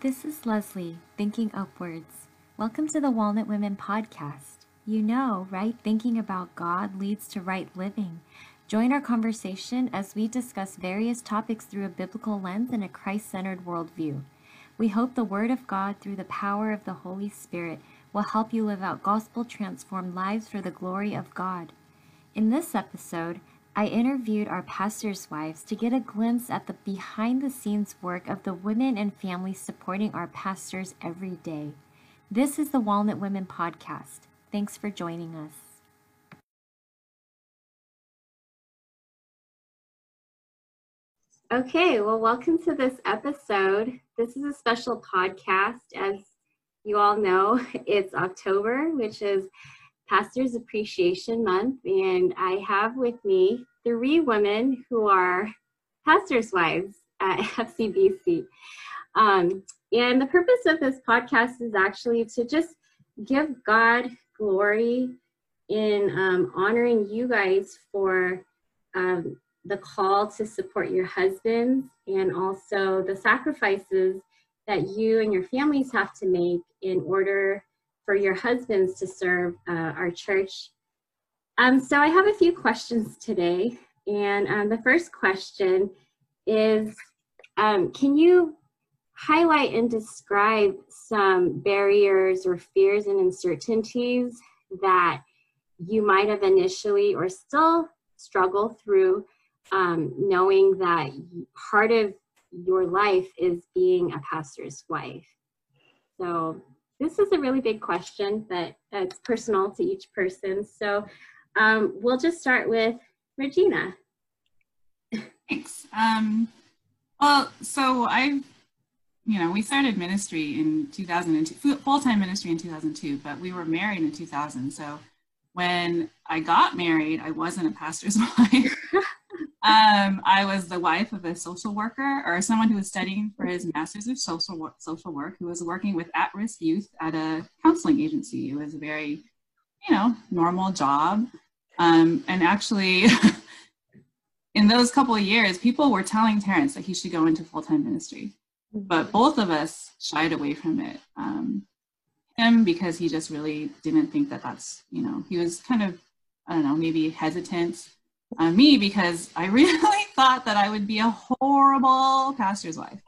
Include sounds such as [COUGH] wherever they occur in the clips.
This is Leslie, Thinking Upwards. Welcome to the Walnut Women podcast. You know, right thinking about God leads to right living. Join our conversation as we discuss various topics through a biblical lens and a Christ centered worldview. We hope the Word of God, through the power of the Holy Spirit, will help you live out gospel transformed lives for the glory of God. In this episode, I interviewed our pastors' wives to get a glimpse at the behind the scenes work of the women and families supporting our pastors every day. This is the Walnut Women Podcast. Thanks for joining us. Okay, well, welcome to this episode. This is a special podcast. As you all know, [LAUGHS] it's October, which is Pastors Appreciation Month, and I have with me three women who are pastors' wives at [LAUGHS] FCBC. Um, and the purpose of this podcast is actually to just give God glory in um, honoring you guys for um, the call to support your husbands and also the sacrifices that you and your families have to make in order for your husbands to serve uh, our church. Um, so I have a few questions today. And um, the first question is um, Can you highlight and describe some barriers or fears and uncertainties that you might have initially or still struggle through um, knowing that part of your life is being a pastor's wife? So this is a really big question, but it's personal to each person. So um, we'll just start with Regina. Thanks. Um, well, so I, you know, we started ministry in 2002, full-time ministry in 2002, but we were married in 2000. So when I got married, I wasn't a pastor's [LAUGHS] wife. Um, I was the wife of a social worker or someone who was studying for his master's of social work, social work who was working with at-risk youth at a counseling agency. It was a very, you know, normal job. Um, and actually, [LAUGHS] in those couple of years, people were telling Terrence that he should go into full-time ministry, but both of us shied away from it. Um, him because he just really didn't think that that's, you know, he was kind of, I don't know, maybe hesitant on me because I really [LAUGHS] thought that I would be a horrible pastor's wife.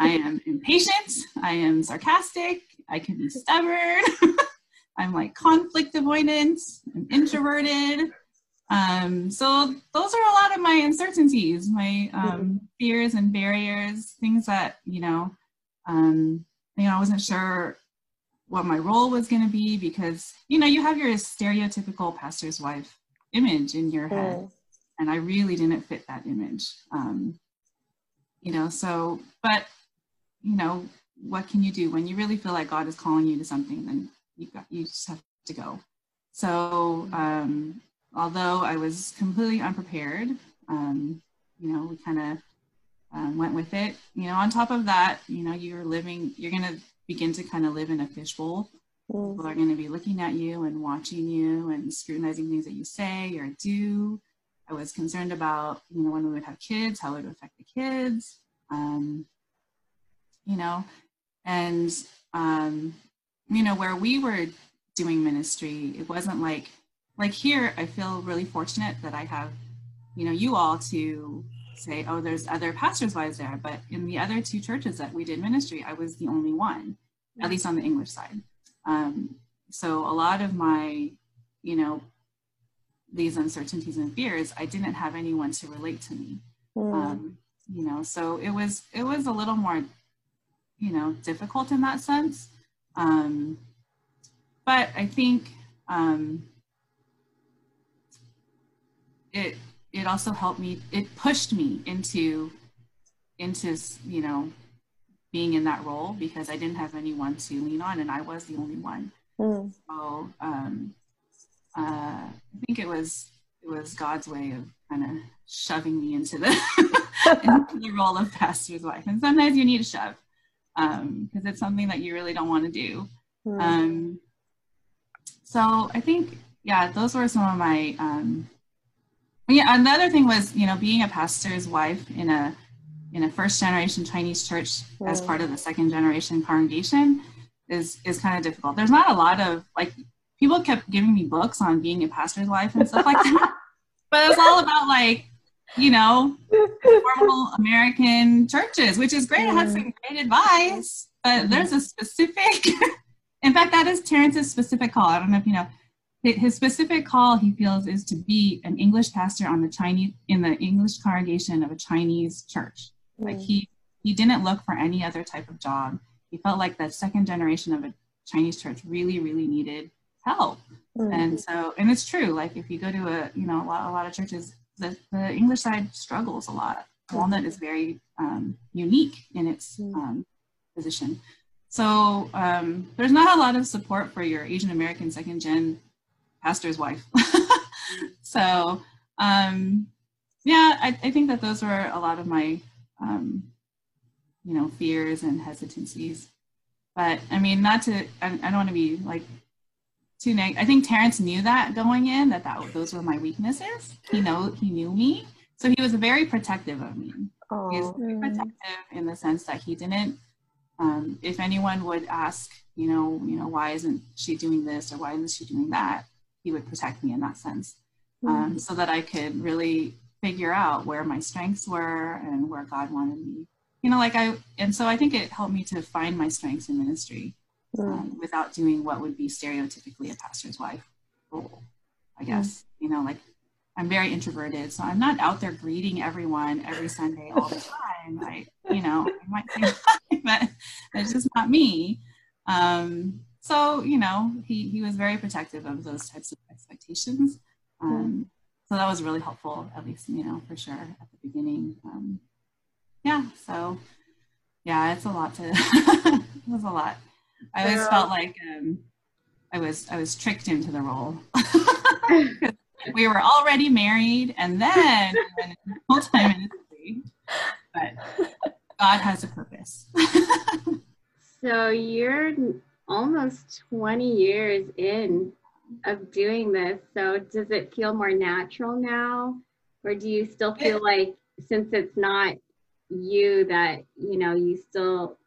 I am impatient, I am sarcastic, I can be stubborn, [LAUGHS] I'm like conflict avoidant, I'm introverted. Um, so those are a lot of my uncertainties, my um, mm-hmm. fears and barriers, things that, you know, um, you know, I wasn't sure what my role was going to be because, you know, you have your stereotypical pastor's wife image in your head. Mm. And I really didn't fit that image. Um, you know, so, but, you know, what can you do when you really feel like God is calling you to something, then you got, you just have to go. So, um, although I was completely unprepared, um, you know, we kind of um, went with it. You know, on top of that, you know, you're living, you're going to begin to kind of live in a fishbowl Mm. People are going to be looking at you and watching you and scrutinizing things that you say or do. I was concerned about, you know, when we would have kids, how it would affect the kids, um, you know, and, um, you know, where we were doing ministry, it wasn't like, like here, I feel really fortunate that I have, you know, you all to say, oh, there's other pastors' wives there. But in the other two churches that we did ministry, I was the only one, at least on the English side. Um, so a lot of my, you know, these uncertainties and fears, I didn't have anyone to relate to me. Mm. Um, you know, so it was it was a little more, you know, difficult in that sense. Um, but I think um, it it also helped me. It pushed me into into you know being in that role because I didn't have anyone to lean on, and I was the only one. Mm. So um, uh, I think it was it was God's way of kind of shoving me into the [LAUGHS] into the role of pastor's wife. And sometimes you need a shove because um, it's something that you really don't want to do. Mm. Um, so I think yeah, those were some of my. Um, yeah, another thing was you know being a pastor's wife in a in a first generation Chinese church as part of the second generation congregation is is kind of difficult. There's not a lot of like people kept giving me books on being a pastor's wife and stuff like that, [LAUGHS] but it's all about like you know formal American churches, which is great. It has some great advice, but mm-hmm. there's a specific. [LAUGHS] in fact, that is Terrence's specific call. I don't know if you know his specific call he feels is to be an english pastor on the chinese in the english congregation of a chinese church mm. Like he he didn't look for any other type of job he felt like the second generation of a chinese church really really needed help mm. and so and it's true like if you go to a you know a lot, a lot of churches the, the english side struggles a lot mm. walnut is very um, unique in its mm. um, position so um, there's not a lot of support for your asian american second gen pastor's wife. [LAUGHS] so um, yeah, I, I, think that those were a lot of my um, you know fears and hesitancies. But I mean, not to I, I don't want to be like too negative. I think Terrence knew that going in that, that those were my weaknesses. He know he knew me, so he was very protective of me. Oh. He was very protective in the sense that he didn't. Um, if anyone would ask, you know, you know, why isn't she doing this or why isn't she doing that? he would protect me in that sense um, mm-hmm. so that I could really figure out where my strengths were and where God wanted me. You know, like I, and so I think it helped me to find my strengths in ministry mm-hmm. um, without doing what would be stereotypically a pastor's wife role, I mm. guess. Mm-hmm. You know, like I'm very introverted, so I'm not out there greeting everyone every Sunday all the time. I, you know, I might say [LAUGHS] hi, but that's just not me. Um, so you know he he was very protective of those types of expectations um, so that was really helpful at least you know for sure at the beginning. Um, yeah so yeah it's a lot to [LAUGHS] it was a lot. I always Girl. felt like um, i was i was tricked into the role. [LAUGHS] [LAUGHS] We were already married and then full-time ministry but god has a purpose. So you're almost 20 years in of doing this. So does it feel more natural now? Or do you still feel like since it's not you that, you know, you still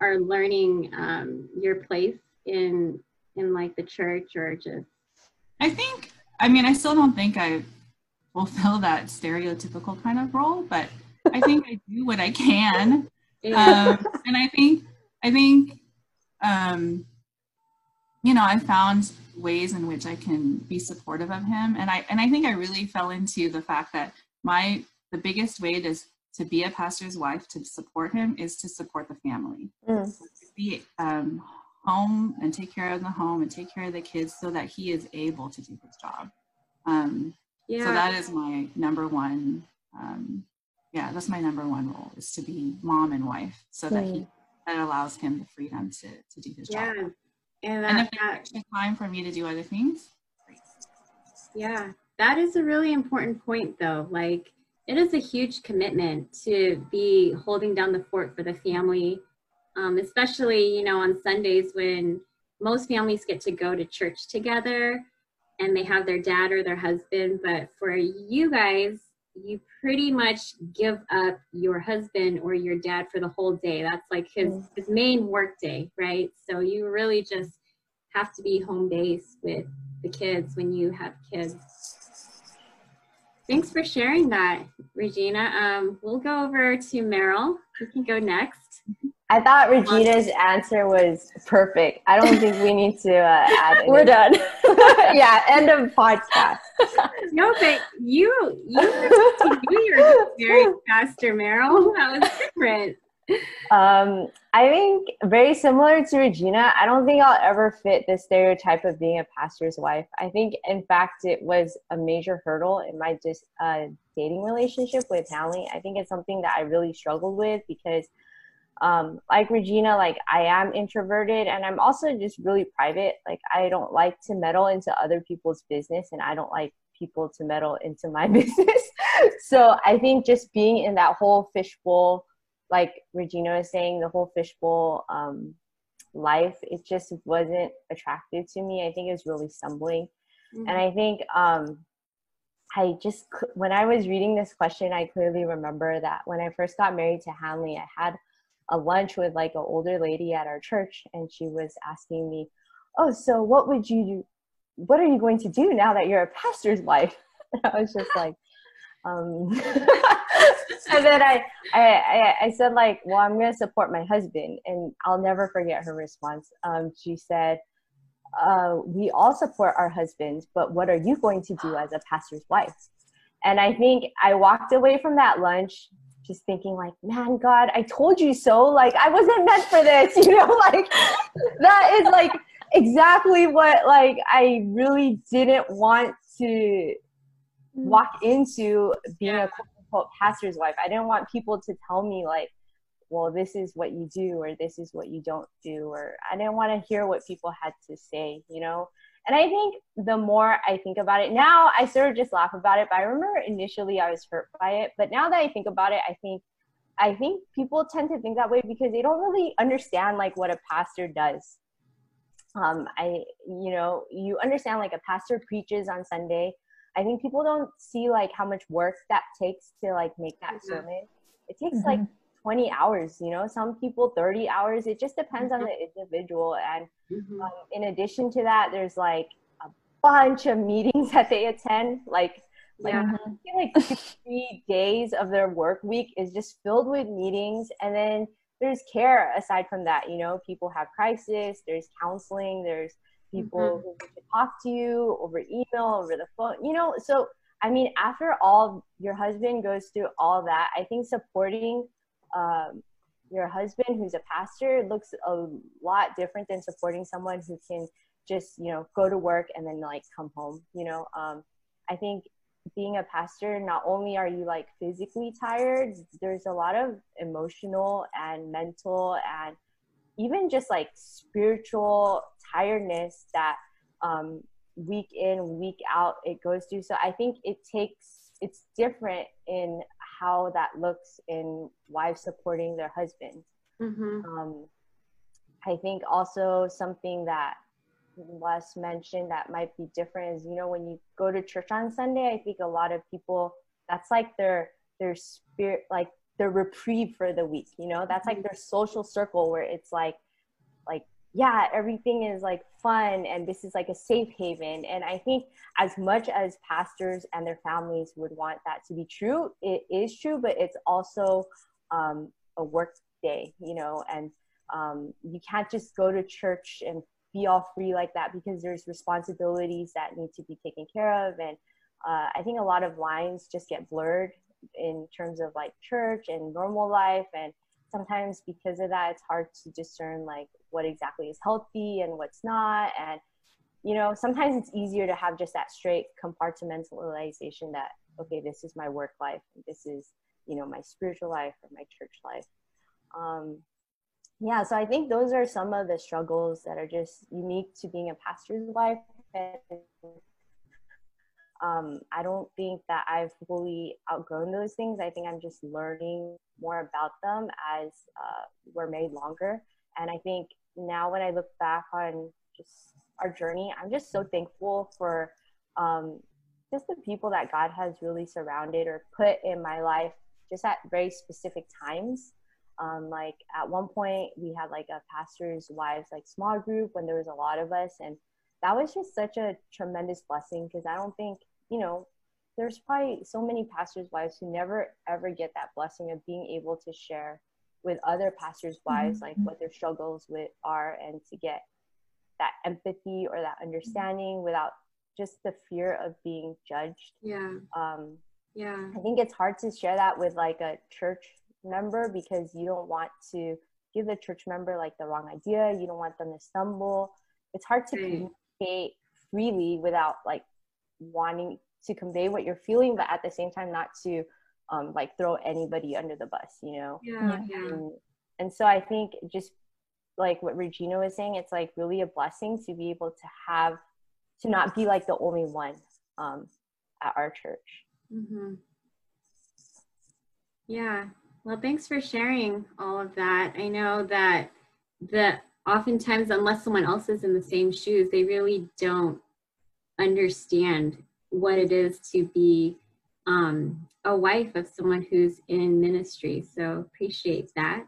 are learning um, your place in in like the church or just I think I mean I still don't think I fulfill that stereotypical kind of role, but I think I do what I can. [LAUGHS] Yeah. Um, and I think I think um, you know, I found ways in which I can be supportive of him. And I and I think I really fell into the fact that my the biggest way to to be a pastor's wife to support him is to support the family. Mm. So be um, home and take care of the home and take care of the kids so that he is able to do his job. Um, yeah. So that is my number one. Um, yeah, that's my number one role is to be mom and wife so mm. that he that allows him the freedom to to do his yeah. job. And, that, and if there's extra time for me to do other things, Yeah, that is a really important point, though. Like, it is a huge commitment to be holding down the fort for the family, um, especially, you know, on Sundays when most families get to go to church together and they have their dad or their husband. But for you guys, you pretty much give up your husband or your dad for the whole day. That's like his, mm. his main work day, right? So you really just have to be home base with the kids when you have kids. Thanks for sharing that, Regina. Um, we'll go over to Meryl. You can go next. I thought Regina's answer was perfect. I don't think we need to uh, add. [LAUGHS] We're done. [LAUGHS] yeah, end of podcast. [LAUGHS] No, but you you you your very faster, Meryl. That was different. Um, I think very similar to Regina. I don't think I'll ever fit the stereotype of being a pastor's wife. I think, in fact, it was a major hurdle in my just uh, dating relationship with Hanley. I think it's something that I really struggled with because um, like Regina, like I am introverted and I'm also just really private. Like I don't like to meddle into other people's business and I don't like people to meddle into my [LAUGHS] business. so I think just being in that whole fishbowl, like Regina was saying, the whole fishbowl um, life, it just wasn't attractive to me. I think it was really stumbling. Mm-hmm. And I think um, I just when I was reading this question, I clearly remember that when I first got married to Hanley, I had a lunch with like an older lady at our church, and she was asking me, "Oh, so what would you do? What are you going to do now that you're a pastor's wife?" [LAUGHS] And I was just like, um, [LAUGHS] and then I, I, I said like, well, I'm going to support my husband, and I'll never forget her response. Um, she said, uh, we all support our husbands, but what are you going to do as a pastor's wife? And I think I walked away from that lunch just thinking like, man, God, I told you so. Like I wasn't meant for this, [LAUGHS] you know, like that is like exactly what like I really didn't want to walk into being a quote unquote pastor's wife. I didn't want people to tell me like, well, this is what you do or this is what you don't do, or I didn't want to hear what people had to say, you know? And I think the more I think about it now, I sort of just laugh about it. But I remember initially I was hurt by it. But now that I think about it, I think I think people tend to think that way because they don't really understand like what a pastor does. Um, I you know, you understand like a pastor preaches on Sunday. I think people don't see like how much work that takes to like make that mm-hmm. sermon. It takes mm-hmm. like 20 hours you know some people 30 hours it just depends mm-hmm. on the individual and mm-hmm. um, in addition to that there's like a bunch of meetings [LAUGHS] that they attend like like yeah. like three days of their work week is just filled with meetings and then there's care aside from that you know people have crisis there's counseling there's people mm-hmm. who talk to you over email over the phone you know so i mean after all your husband goes through all that i think supporting um, your husband who's a pastor looks a lot different than supporting someone who can just you know go to work and then like come home you know um, i think being a pastor not only are you like physically tired there's a lot of emotional and mental and even just like spiritual tiredness that um, week in week out it goes through so i think it takes it's different in how that looks in wives supporting their husbands. Mm-hmm. Um, I think also something that Les mentioned that might be different is you know when you go to church on Sunday, I think a lot of people that's like their their spirit like their reprieve for the week. You know that's like mm-hmm. their social circle where it's like like yeah everything is like fun and this is like a safe haven. And i think as much as pastors and their families would want that to be true it is true but it's also um, a work day you know and um, you can't just go to church and be all free like that because there's responsibilities that need to be taken care of. And uh, i think a lot of lines just get blurred in terms of like church and normal life and sometimes because of that it's hard to discern like what exactly is healthy and what's not. And you know sometimes it's easier to have just that straight compartmentalization that okay this is my work life this is you know my spiritual life or my church life. Um, yeah so i think those are some of the struggles that are just unique to being a pastor's wife and um, I don't think that I've fully outgrown those things. I think I'm just learning more about them as uh, we're made longer. And I think now when I look back on just our journey, I'm just so thankful for um, just the people that God has really surrounded or put in my life just at very specific times. Um, like at one point, we had like a pastor's wives like small group when there was a lot of us, and that was just such a tremendous blessing because I don't think you know, there's probably so many pastors' wives who never ever get that blessing of being able to share with other pastors' wives mm-hmm. like what their struggles with are and to get that empathy or that understanding without just the fear of being judged. Yeah. Um, yeah. I think it's hard to share that with like a church member because you don't want to give the church member like the wrong idea. You don't want them to stumble. It's hard to right. communicate freely without like wanting to convey what you're feeling, but at the same time, not to um, like throw anybody under the bus, you know? Yeah. yeah. And, and so I think just like what Regina was saying, it's like really a blessing to be able to have, to not be like the only one um, at our church. Mm-hmm. Yeah. Well, thanks for sharing all of that. I know that the oftentimes, unless someone else is in the same shoes, they really don't understand what it is to be um, a wife of someone who's in ministry. So appreciate that.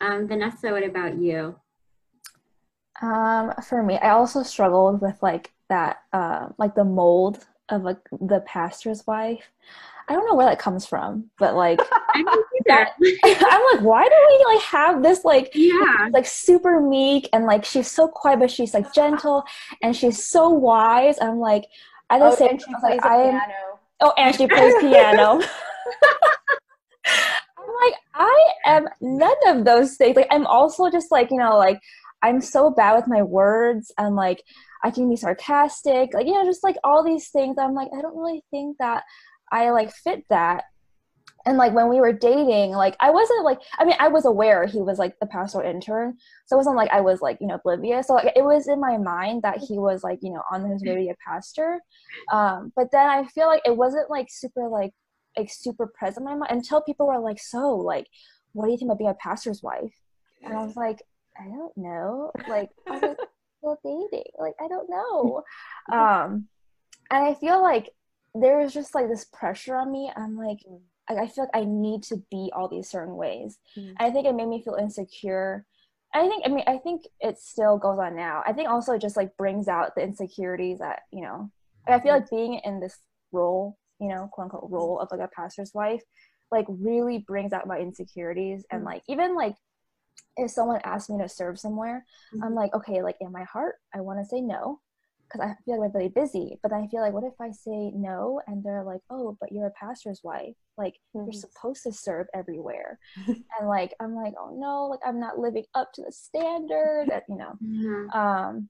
Um, Vanessa, what about you? Um, for me, I also struggled with like that, uh, like the mold of like the pastor's wife. I don't know where that comes from, but like [LAUGHS] [LAUGHS] that, [LAUGHS] I'm like, why do we like have this like yeah like super meek and like she's so quiet but she's like gentle and she's so wise. I'm like at the Oh, same she time, plays like, I am piano. oh and she plays piano. I'm like I am none of those things. Like I'm also just like you know like I'm so bad with my words and like I can be sarcastic, like you know, just like all these things. I'm like, I don't really think that I like fit that. And like when we were dating, like I wasn't like I mean I was aware he was like the pastoral intern, so it wasn't like I was like you know oblivious. So like it was in my mind that he was like you know on his way to be a pastor. Um, but then I feel like it wasn't like super like like super present in my mind until people were like, so like, what do you think about being a pastor's wife? And I was like, I don't know. Like, I was still dating. Like, I don't know. Um, and I feel like there was just like this pressure on me. I'm like, I I feel like I need to be all these certain ways. Mm. I think it made me feel insecure. I think, I mean, I think it still goes on now. I think also it just like brings out the insecurities that, you know, like, I feel like being in this role, you know, quote unquote role of like a pastor's wife, like really brings out my insecurities. And Mm. like, even like if someone asks me to serve somewhere, I'm Mhm. like, okay, like in my heart, I want to say no because I feel like I'm really busy. But then I feel like, what if I say no and they're like, oh, but you're a pastor's wife? Like, you're Mhm. supposed to serve everywhere. [LAUGHS] and like, I'm like, oh no, like I'm not living up to the standard, that, you know. Mhm. Um,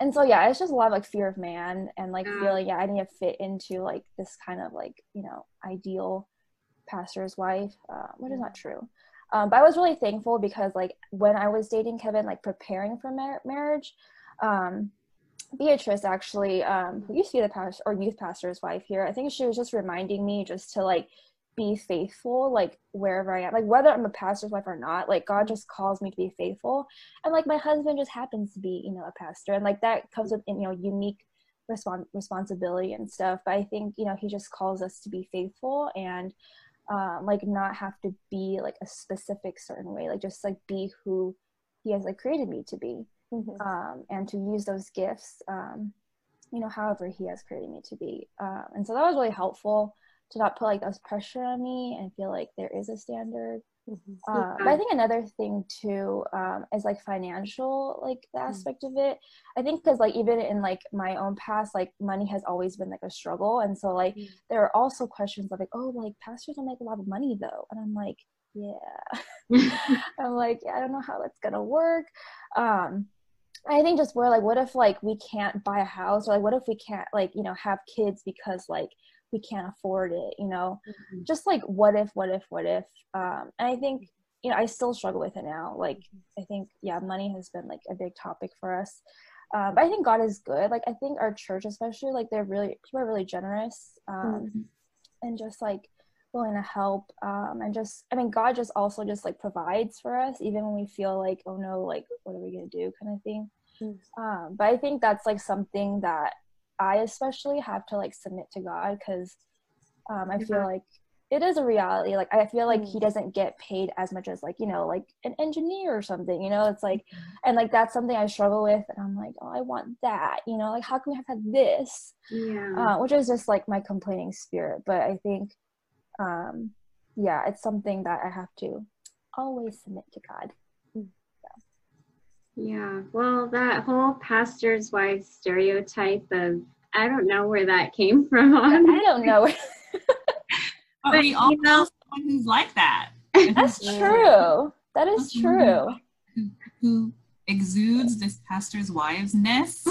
and so yeah, it's just a lot of like fear of man and like Yeah. feeling, yeah, I need to fit into like this kind of like, you know, ideal pastor's wife, uh, which is not true. Um, but I was really thankful because like when I was dating Kevin, like preparing for mar- marriage, um, Beatrice actually, um, who used to be the pastor or youth pastor's wife here, I think she was just reminding me just to like be faithful, like wherever I am, like whether I'm a pastor's wife or not, like God just calls me to be faithful, and like my husband just happens to be, you know, a pastor, and like that comes with you know unique respon- responsibility and stuff. But I think you know He just calls us to be faithful and um, like not have to be like a specific certain way, like just like be who He has like created me to be Mhm. um, and to use those gifts, um, you know, however he has created me to be. Um, and so that was really helpful to not put like those pressure on me and feel like there is a standard. Mhm. Uh, but I think another thing too um, is like financial, like the aspect of it. I think because like even in like my own past, like money has always been like a struggle, and so like Mm. there are also questions of like, oh, like pastors don't make a lot of money though, and I'm like, yeah. [LAUGHS] [LAUGHS] I'm like, yeah, I don't know how that's gonna work. Um, I think just where like, what if like we can't buy a house, or like, what if we can't like you know have kids because like we can't afford it, you know? Mhm. Just like what if, what if, what if? Um, and I think you know I still struggle with it now. Like I think yeah, money has been like a big topic for us. Um, but I think God is good. Like I think our church, especially, like they're really people are really generous. Um, and just like willing to help um and just i mean god just also just like provides for us even when we feel like oh no like what are we gonna do kind of thing. Um but i think that's like something that i especially have to like submit to god because um i feel like it is a reality like i feel like Mm. he doesn't get paid as much as like you know like an engineer or something you know it's like and like that's something i struggle with and i'm like oh i want that you know like how can we have had this yeah. uh, which is just like my complaining spirit. But I think, um, yeah, it's something that I have to always submit to God. Yeah, well, that whole pastor's wife stereotype of I don't know where that came [LAUGHS] from. On I don't know. [LAUGHS] But, But, we all you know- know someone who's like that. [LAUGHS] That's true. That is true. Who, who exudes this pastor's wives ness.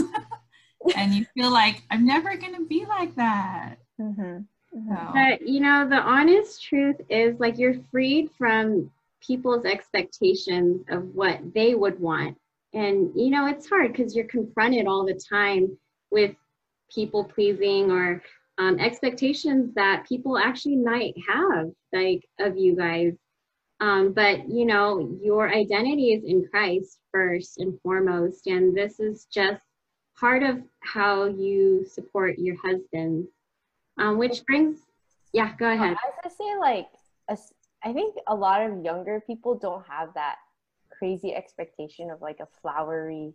and you feel like, I'm never going to be like that. hmm So, But you know, the honest truth is like you're freed from people's expectations of what they would want. And you know, it's hard because you're confronted all the time with people pleasing or um, expectations that people actually might have, like of you guys. Um, but you know, your identity is in Christ first and foremost, and this is just part of how you support your husband, um, which brings, yeah, go ahead. I was gonna say like, I think a lot of younger people don't have that crazy expectation of like a flowery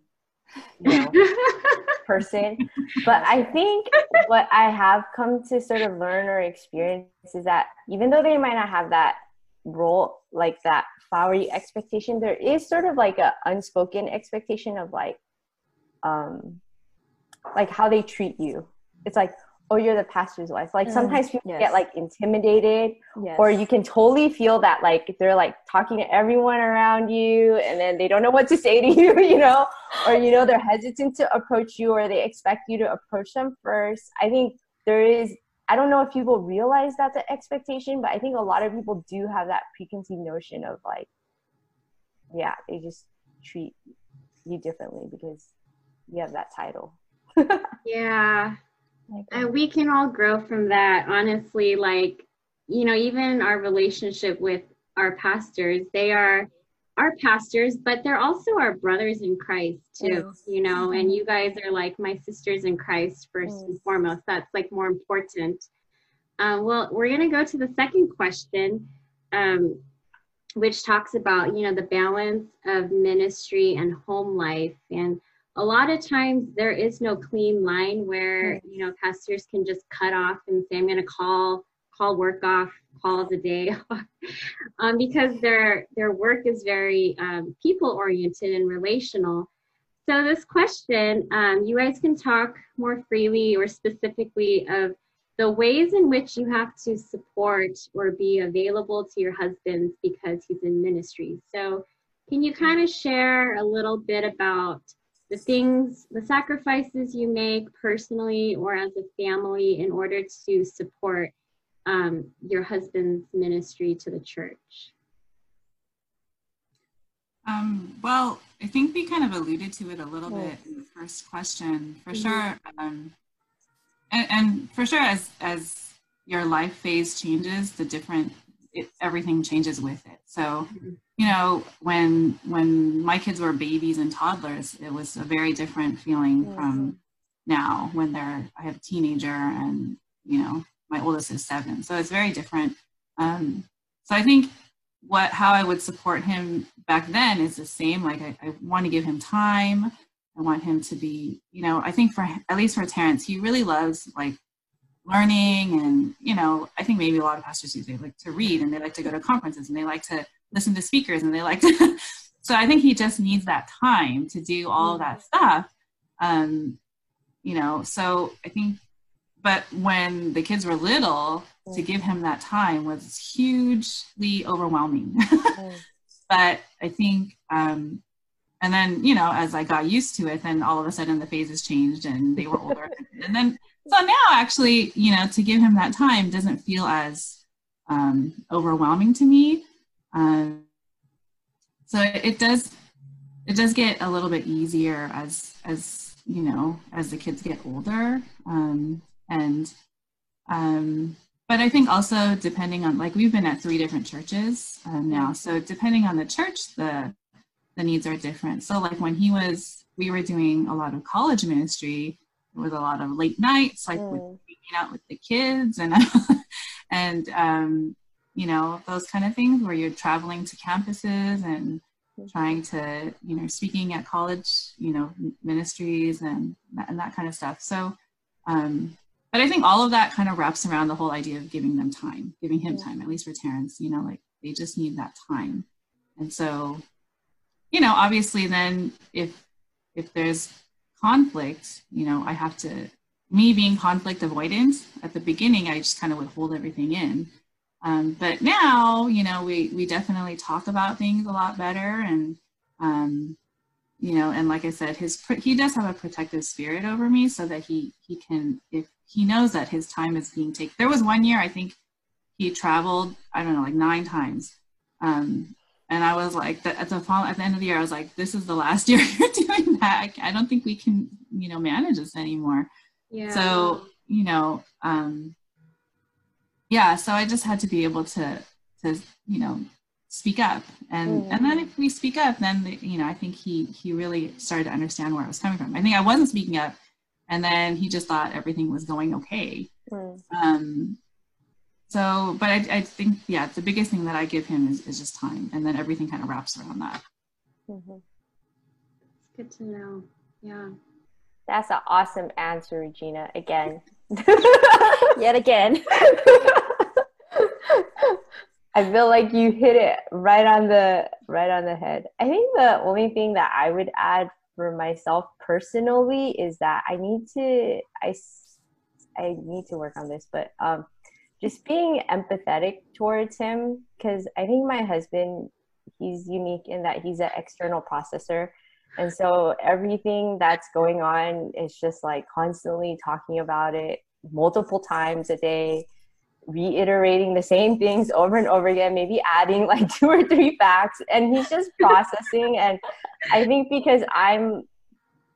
you know, [LAUGHS] person. But I think what I have come to sort of learn or experience is that even though they might not have that role, like that flowery expectation, there is sort of like a unspoken expectation of like, um, like how they treat you. It's like, oh you're the pastor's wife. Like mm, sometimes people yes. get like intimidated yes. or you can totally feel that like they're like talking to everyone around you and then they don't know what to say to [LAUGHS] you you know? Or you know they're hesitant to approach you or they expect you to approach them first. I think there is i don't know if people realize that's an expectation but i think a lot of people do have that preconceived notion of like yeah they just treat you differently because you have that title. [LAUGHS] Yeah and we can all grow from that, honestly. Like, you know, even our relationship with our pastors, they are our pastors, but they're also our brothers in Christ too, yes. you know, and you guys are like my sisters in Christ first yes. and foremost. That's like more important. Um, well, we're going to go to the second question, um, which talks about, you know, the balance of ministry and home life. And a lot of times there is no clean line where you know pastors can just cut off and say i'm going to call call work off call the day [LAUGHS] um, because their their work is very um, people oriented and relational. So this question um, you guys can talk more freely or specifically of the ways in which you have to support or be available to your husband because he's in ministry. So can you kind of share a little bit about the things, the sacrifices you make personally or as a family in order to support um, your husband's ministry to the church? Um, well, I think we kind of alluded to it a little bit in the first question, for mm-hmm. sure. Um, and, and, for sure, as as your life phase changes, the different it, everything changes with it. So, mm-hmm. you know when when my kids were babies and toddlers it was a very different feeling mm-hmm. from now when they're i have a teenager and you know my oldest is seven. So it's very different. Um, so i think what how i would support him back then is the same. Like I, I want to give him time. I want him to be you know i think for at least for terrence he really loves like learning and you know i think maybe a lot of pastors do they like to read and they like to go to conferences and they like to listen to speakers and they like to [LAUGHS] so i think he just needs that time to do all that mm-hmm. stuff um you know so i think but when the kids were little to mm. give him that time was hugely overwhelming [LAUGHS] mm. but i think um and then you know as i got used to it then all of a sudden the phases changed and they were older. [LAUGHS] And then so now actually you know to give him that time doesn't feel as um, overwhelming to me. Um, so it does it does get a little bit easier as as you know as the kids get older. Um, and um, but I think also depending on like we've been at three different churches um, now, so depending on the church, the the needs are different. So like when he was, we were doing a lot of college ministry. It was a lot of late nights, like mm. with hanging out with the kids and [LAUGHS] and um, you know, those kind of things where you're traveling to campuses and trying to, you know, speaking at college, you know, ministries and that, and that kind of stuff. So, um, but I think all of that kind of wraps around the whole idea of giving them time, giving him time, at least for Terrence, you know, like they just need that time. And so, you know, obviously then if, if there's conflict, you know, I have to, me being conflict avoidant at the beginning, I just kind of would hold everything in um, but now, you know, we, we definitely talk about things a lot better. And, um, you know, and like I said, his, he does have a protective spirit over me so that he, he can, if he knows that his time is being taken. There was one year, I think he traveled, I don't know, like nine times. Um, and I was like, at the fall, at the end of the year, I was like, this is the last [LAUGHS] year you're doing that. I, don't think we can, you know, manage this anymore. Yeah. So, you know, um, yeah, so I just had to be able to to you know speak up and Mm. and then if we speak up then you know i think he he really started to understand where i was coming from i think i wasn't speaking up and then he just thought everything was going okay Mm. um so but i, I think yeah the biggest thing that i give him is, is just time and then everything kind of wraps around that Mhm. It's good to know. Yeah. That's an awesome answer, Regina. Again. [LAUGHS] Yet again. [LAUGHS] I feel like you hit it right on the right on the head. I think the only thing that I would add for myself personally is that I need to I I need to work on this, but um just being empathetic towards him because I think my husband he's unique in that he's an external processor and so everything that's going on is just like constantly talking about it multiple times a day reiterating the same things over and over again, maybe adding like [LAUGHS] two or three facts, and he's just [LAUGHS] processing. and I think because I'm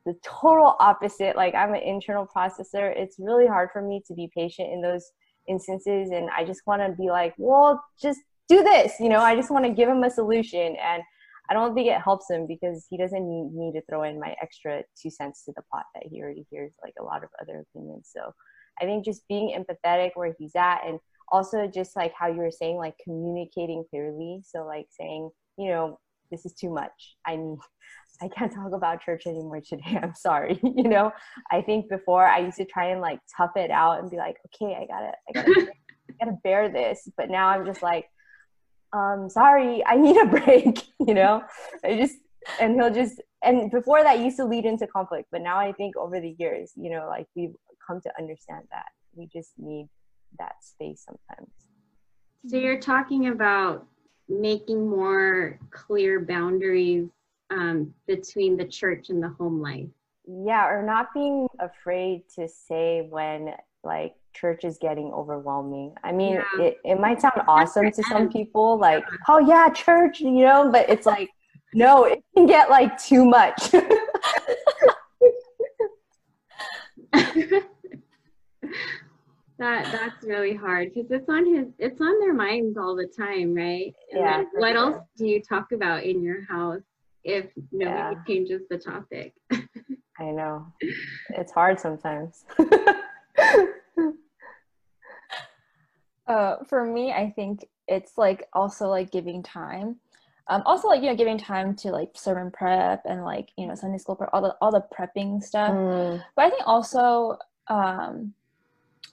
the total opposite, like I'm an internal processor, it's really hard for me to be patient in those instances. And I just want to be like, well, just do this, you know, I just want to give him a solution. And I don't think it helps him because he doesn't need me to throw in my extra two cents to the pot that he already hears like a lot of other opinions. So I think just being empathetic where he's at and also just like how you were saying, like communicating clearly. So like saying, you know, this is too much. I need [LAUGHS] I can't talk about church anymore today. [LAUGHS] I'm sorry. [LAUGHS] you know, I think before I used to try and like tough it out and be like, okay, I gotta, I gotta, I gotta bear this. But now I'm just like, um, sorry, I need a break. you know, I just, and he'll just, and before that used to lead into conflict. But now I think over the years, you know, like we've come to understand that we just need that space sometimes. So you're talking about making more clear boundaries um, between the church and the home life. Yeah, or not being afraid to say when like church is getting overwhelming. I mean, Yeah. it, it might sound awesome to some people, like, oh yeah, church, you know, but it's [LAUGHS] like, no, it can get like too much. [LAUGHS] [LAUGHS] that that's really hard because it's on his it's on their minds all the time, right? And Yeah, what sure. else do you talk about in your house if nobody Yeah. changes the topic? [LAUGHS] I know. It's hard sometimes. [LAUGHS] Uh, for me, I think it's like also like giving time. Um, also like you know giving time to like sermon prep and like you know Sunday school prep, all the all the prepping stuff. Mm, But I think also um,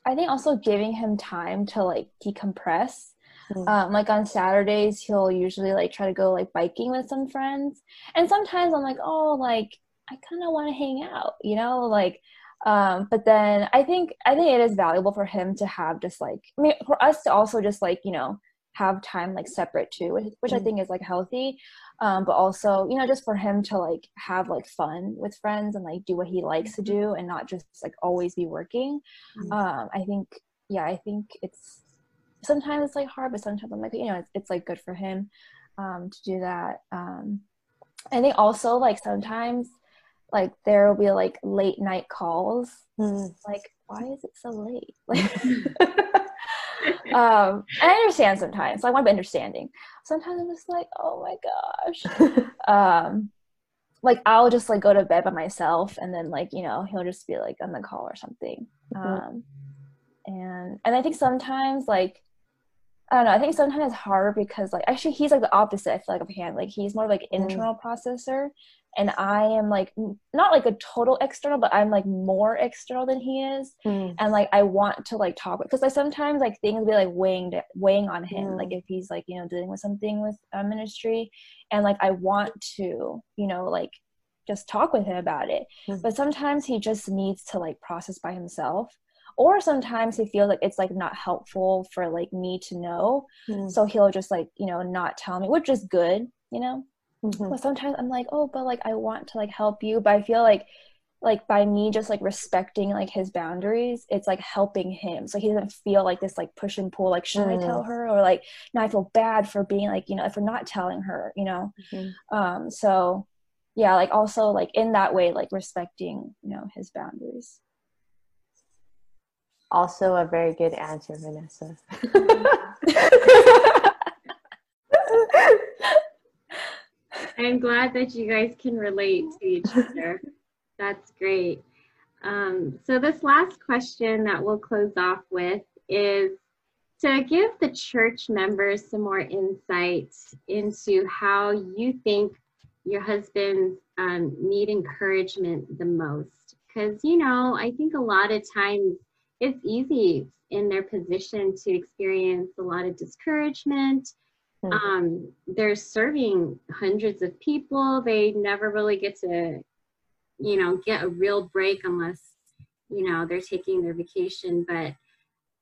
I think also giving him time to like decompress. Mm. Um, like on Saturdays, he'll usually like try to go like biking with some friends, and sometimes I'm like, oh, like I kind of want to hang out, you know, like. Um, but then I think I think it is valuable for him to have just like I mean for us to also just like you know have time like separate too, which, which I Mm. think is like healthy. Um, but also you know just for him to like have like fun with friends and like do what he likes to do and not just like always be working. Mm. Um, I think yeah, I think it's sometimes it's like hard, but sometimes I'm like you know it's, it's like good for him um, to do that. Um, I think also like sometimes like there will be like late night calls mm. like why is it so late like [LAUGHS] [LAUGHS] um and i understand sometimes so i want to be understanding sometimes i'm just like oh my gosh [LAUGHS] um like i'll just like go to bed by myself and then like you know he'll just be like on the call or something Mhm. um and and i think sometimes like I don't know. I think sometimes it's harder because like actually he's like the opposite. I feel like of him. Like he's more like Mm. internal processor, and I am like not like a total external, but I'm like more external than he is. Mm. And like I want to like talk because like sometimes like things be like weighing weighing on him. Mm. Like if he's like you know dealing with something with uh, ministry, and like I want to you know like just talk with him about it. Mm. But sometimes he just needs to like process by himself. Or sometimes he feels like it's like not helpful for like me to know Mm. so he'll just like you know not tell me which is good you know Mhm. but sometimes i'm like oh but like i want to like help you but i feel like like by me just like respecting like his boundaries it's like helping him so he doesn't feel like this like push and pull like should i Mm. tell her or like now i feel bad for being like you know for not telling her you know Mhm. um so yeah like also like in that way like respecting you know his boundaries Also, a very good answer, Vanessa. [LAUGHS] [LAUGHS] I'm glad that you guys can relate to each other. [LAUGHS] That's great. Um, so this last question that we'll close off with is to give the church members some more insight into how you think your husbands um, need encouragement the most. Because, you know, I think a lot of times it's easy in their position to experience a lot of discouragement. Mm-hmm. Um, they're serving hundreds of people. They never really get to, you know, get a real break unless, you know, they're taking their vacation. But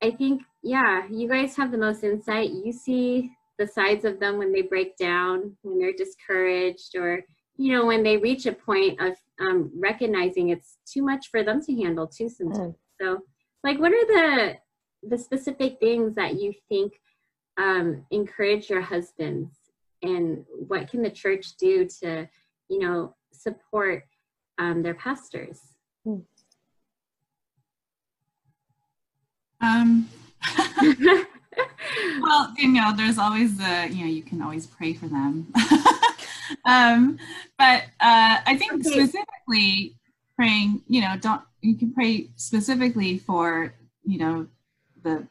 I think, yeah, you guys have the most insight. You see the sides of them when they break down, when they're discouraged, or, you know, when they reach a point of um, recognizing it's too much for them to handle too sometimes. Mm. So, like, what are the the specific things that you think um, encourage your husbands? And what can the church do to you know support um, their pastors? Um, [LAUGHS] well you know there's always the you know you can always pray for them. [LAUGHS] Um, but uh, i think okay. specifically praying you know don't you can pray specifically for you know the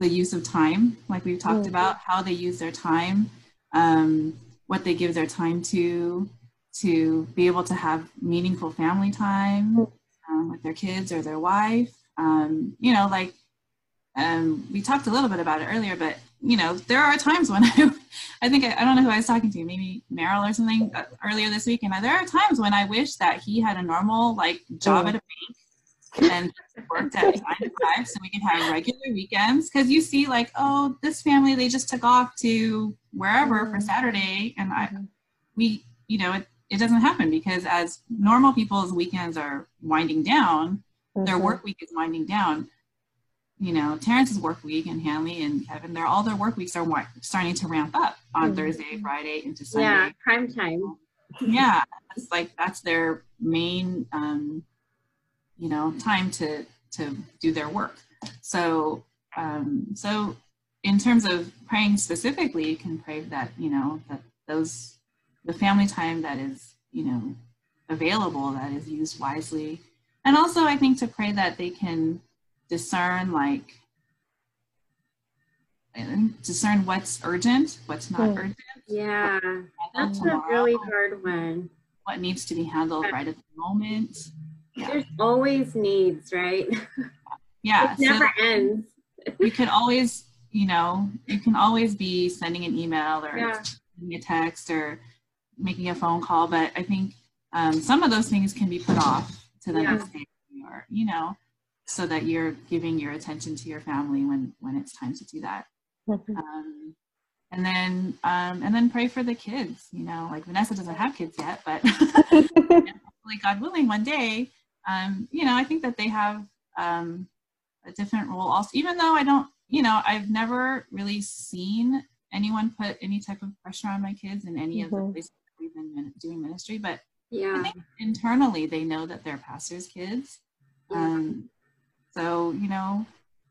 the use of time, like we've talked mm-hmm. about, how they use their time, um, what they give their time to, to be able to have meaningful family time mm-hmm. um, with their kids or their wife. Um, you know, like um, we talked a little bit about it earlier, but you know, there are times when [LAUGHS] I, I think I, I don't know who I was talking to, maybe Meryl or something uh, earlier this week, and there are times when I wish that he had a normal like job mm. at a bank and worked at nine to five so we can have regular weekends because you see like oh this family they just took off to wherever mm-hmm. for saturday and i mm-hmm. we you know it, it doesn't happen because as normal people's weekends are winding down mm-hmm. their work week is winding down you know terrence's work week and hanley and kevin they're all their work weeks are starting to ramp up on mm-hmm. thursday friday into sunday yeah prime time yeah it's like that's their main um you know time to to do their work. So um, so in terms of praying specifically you can pray that you know that those the family time that is you know available that is used wisely. And also i think to pray that they can discern like discern what's urgent what's not urgent. Yeah. That's tomorrow, a really hard one. What needs to be handled right at the moment yeah. There's always needs, right? [LAUGHS] Yeah. it never so ends. you can always, you know, you can always be sending an email or yeah. a text or making a phone call, but I think um, some of those things can be put off to the yeah. next day or, you know, so that you're giving your attention to your family when when it's time to do that. Mm-hmm. Um, and then um, and then pray for the kids. You know, like Vanessa doesn't have kids yet, but [LAUGHS] [LAUGHS] hopefully, God willing, one day um, you know, I think that they have um, a different role also, even though I don't, you know, I've never really seen anyone put any type of pressure on my kids in any mm-hmm. of the mm-hmm. places we've been doing ministry, but yeah. Internally they know that they're pastors' kids. Um, so, you know,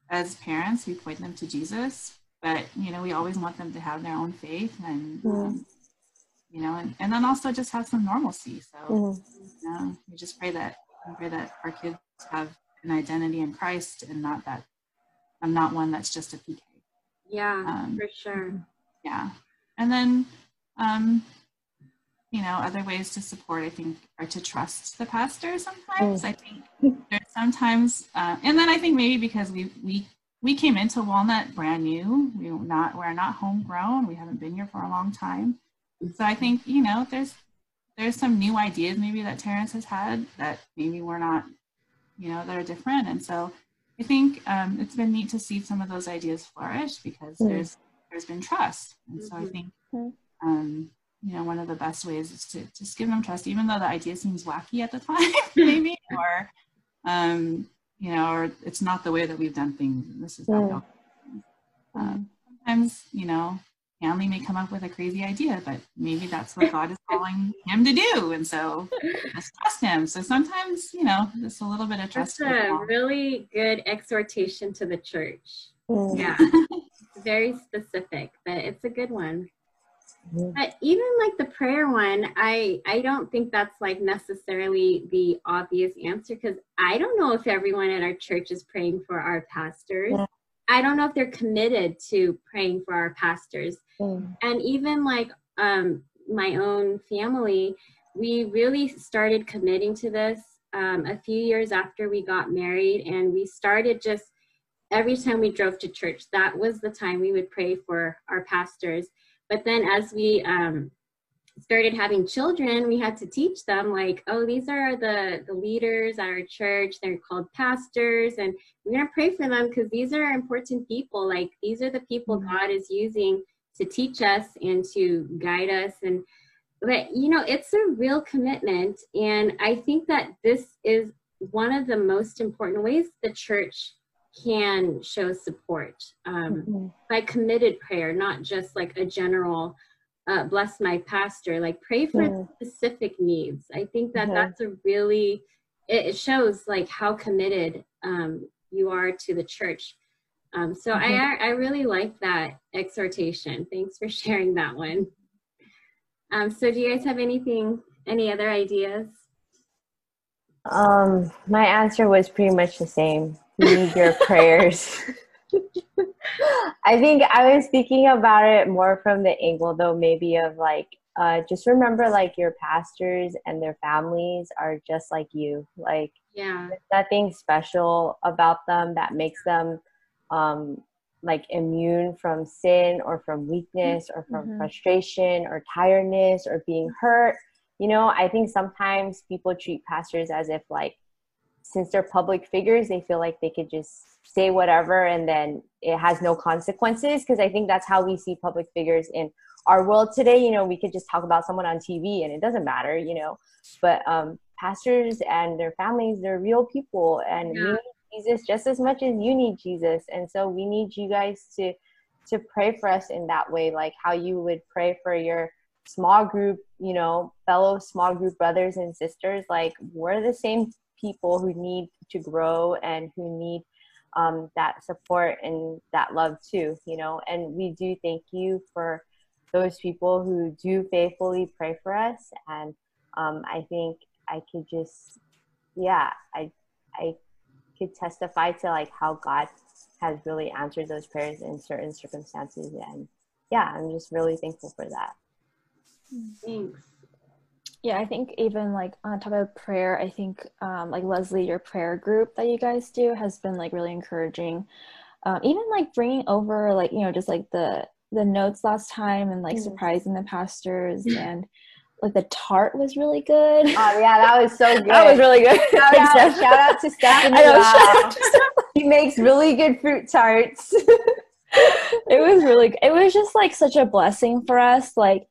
as parents, we point them to Jesus, but, you know, we always want them to have their own faith and, mm-hmm. um, you know, and, and then also just have some normalcy. So, mm-hmm. you know, we just pray that pray that our kids have an identity in Christ and not that I'm not one that's just a PK. Yeah, um, for sure. Yeah. And then, um, you know, other ways to support, I think, are to trust the pastor sometimes. I think there's sometimes, uh, and then I think maybe because we, we, we came into Walnut brand new, we not, we're not homegrown. We haven't been here for a long time. So I think, you know, there's there's some new ideas maybe that Terrence has had that maybe we're not, you know, that are different. And so I think um, it's been neat to see some of those ideas flourish because mm. there's there's been trust. And so I mm-hmm. think mm-hmm. um, you know one of the best ways is to just give them trust, even though the idea seems wacky at the [LAUGHS] time, [LAUGHS] maybe, or um, you know, or it's not the way that we've done things. This is not. Mm. Um, sometimes you know Hanley may come up with a crazy idea, but maybe that's what God is calling him to do. And so just trust him. So sometimes, you know, just a little bit of trust. That's a really good exhortation to the church. Mm. Yeah. Very specific, but it's a good one. Mhm. But even like the prayer one, I I don't think that's like necessarily the obvious answer because I don't know if everyone at our church is praying for our pastors. Yeah. I don't know if they're committed to praying for our pastors. Mm. And even like um, my own family, we really started committing to this um, a few years after we got married, and we started just every time we drove to church, that was the time we would pray for our pastors. But then as we um, started having children, we had to teach them like, oh, these are the the leaders at our church. They're called pastors, and we're gonna pray for them because these are important people. Like these are the people Mhm. God is using to teach us and to guide us. And but you know, it's a real commitment, and I think that this is one of the most important ways the church can show support um, Mhm. by committed prayer, not just like a general uh, bless my pastor. Like pray for Mm. specific needs. I think that Mhm. that's a really it, it shows like how committed um, you are to the church. Um, so Mhm. I I really like that exhortation. Thanks for [LAUGHS] sharing that one. Um, so do you guys have anything, any other ideas? Um, my answer was pretty much the same. Need your prayers. [LAUGHS] I think I was thinking about it more from the angle, though, maybe of like, uh, just remember like your pastors and their families are just like you. Like, Yeah. there's nothing special about them that makes them um, like immune from sin or from weakness or from Mhm. frustration or tiredness or being hurt. You know, I think sometimes people treat pastors as if like since they're public figures, they feel like they could just say whatever and then it has no consequences because I think that's how we see public figures in our world today. You know, we could just talk about someone on TV and it doesn't matter, you know. But um, pastors and their families, they're real people and we need Jesus just as much as you need Jesus. And so we need you guys to to pray for us in that way, like how you would pray for your small group, you know, fellow small group brothers and sisters. Like we're the same people who need to grow and who need um, that support and that love too, you know. And we do thank you for those people who do faithfully pray for us. And um, I think I could just, yeah, I, I could testify to like how God has really answered those prayers in certain circumstances. And yeah, I'm just really thankful for that. Thanks. Yeah, I think even like on top of prayer, I think um, like Leslie, your prayer group that you guys do has been like really encouraging. Um, even like bringing over like you know just like the the notes last time and like Mhm. surprising the pastors [CLEARS THROAT] and like the tart was really good. Oh yeah, that was so [LAUGHS] good. that was really good. shout, [LAUGHS] out, shout out to Stephanie. [LAUGHS] I know, out to makes really good fruit tarts. it was really it was just like such a blessing for us like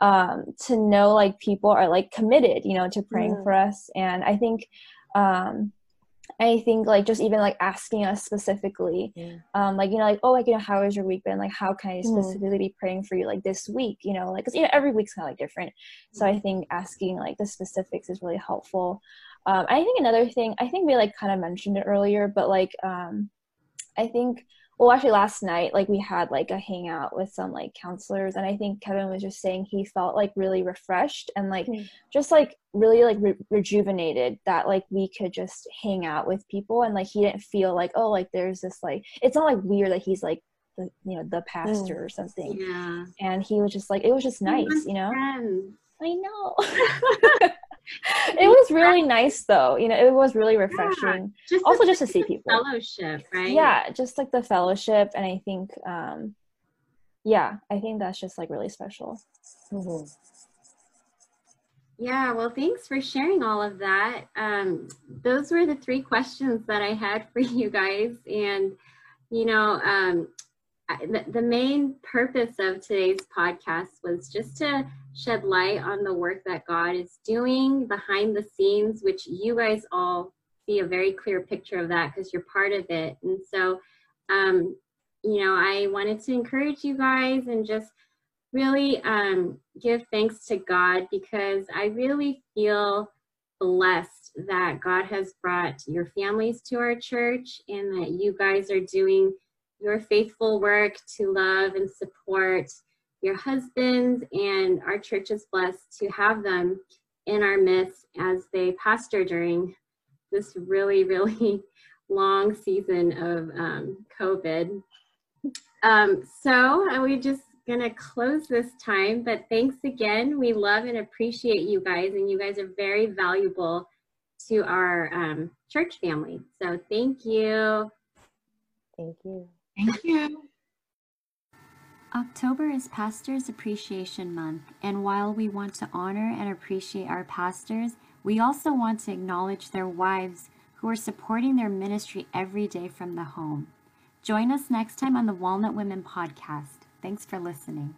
um to know like people are like committed you know to praying Mm. for us and i think um i think like just even like asking us specifically Mm. um like you know like oh like you know how has your week been like how can i Mm. specifically be praying for you like this week you know like because you know every week's kind of like different so i think asking like the specifics is really helpful um i think another thing i think we like kind of mentioned it earlier but like um i think well actually last night like we had like a hangout with some like counselors and i think kevin was just saying he felt like really refreshed and like Hmm. just like really like re- rejuvenated that like we could just hang out with people and like he didn't feel like oh like there's this like it's not like weird that he's like the you know the pastor or something Yeah. and he was just like it was just nice you know Friends. i know [LAUGHS] [LAUGHS] it was really nice though you know it was really refreshing Just also a just to see people fellowship, right? yeah just like the fellowship and i think um yeah i think that's just like really special Mhm. Yeah, well, thanks for sharing all of that. Um, those were the three questions that I had for [LAUGHS] you guys. And, you know, um, the, the main purpose of today's podcast was just to shed light on the work that God is doing behind the scenes, which you guys all see a very clear picture of that because you're part of it. And so, um, you know, I wanted to encourage you guys and just really um, give thanks to God because I really feel blessed that God has brought your families to our church and that you guys are doing your faithful work to love and support your husbands, and our church is blessed to have them in our midst as they pastor during this really, [LAUGHS] really long season of um, COVID. Um, so uh, we just going to close this time, but thanks again. We love and appreciate you guys, and you guys are very valuable to our um, church family. So thank you. Thank you. Thank you. October is Pastors Appreciation Month, and while we want to honor and appreciate our pastors, we also want to acknowledge their wives who are supporting their ministry every day from the home. Join us next time on the Walnut Women podcast. Thanks for listening.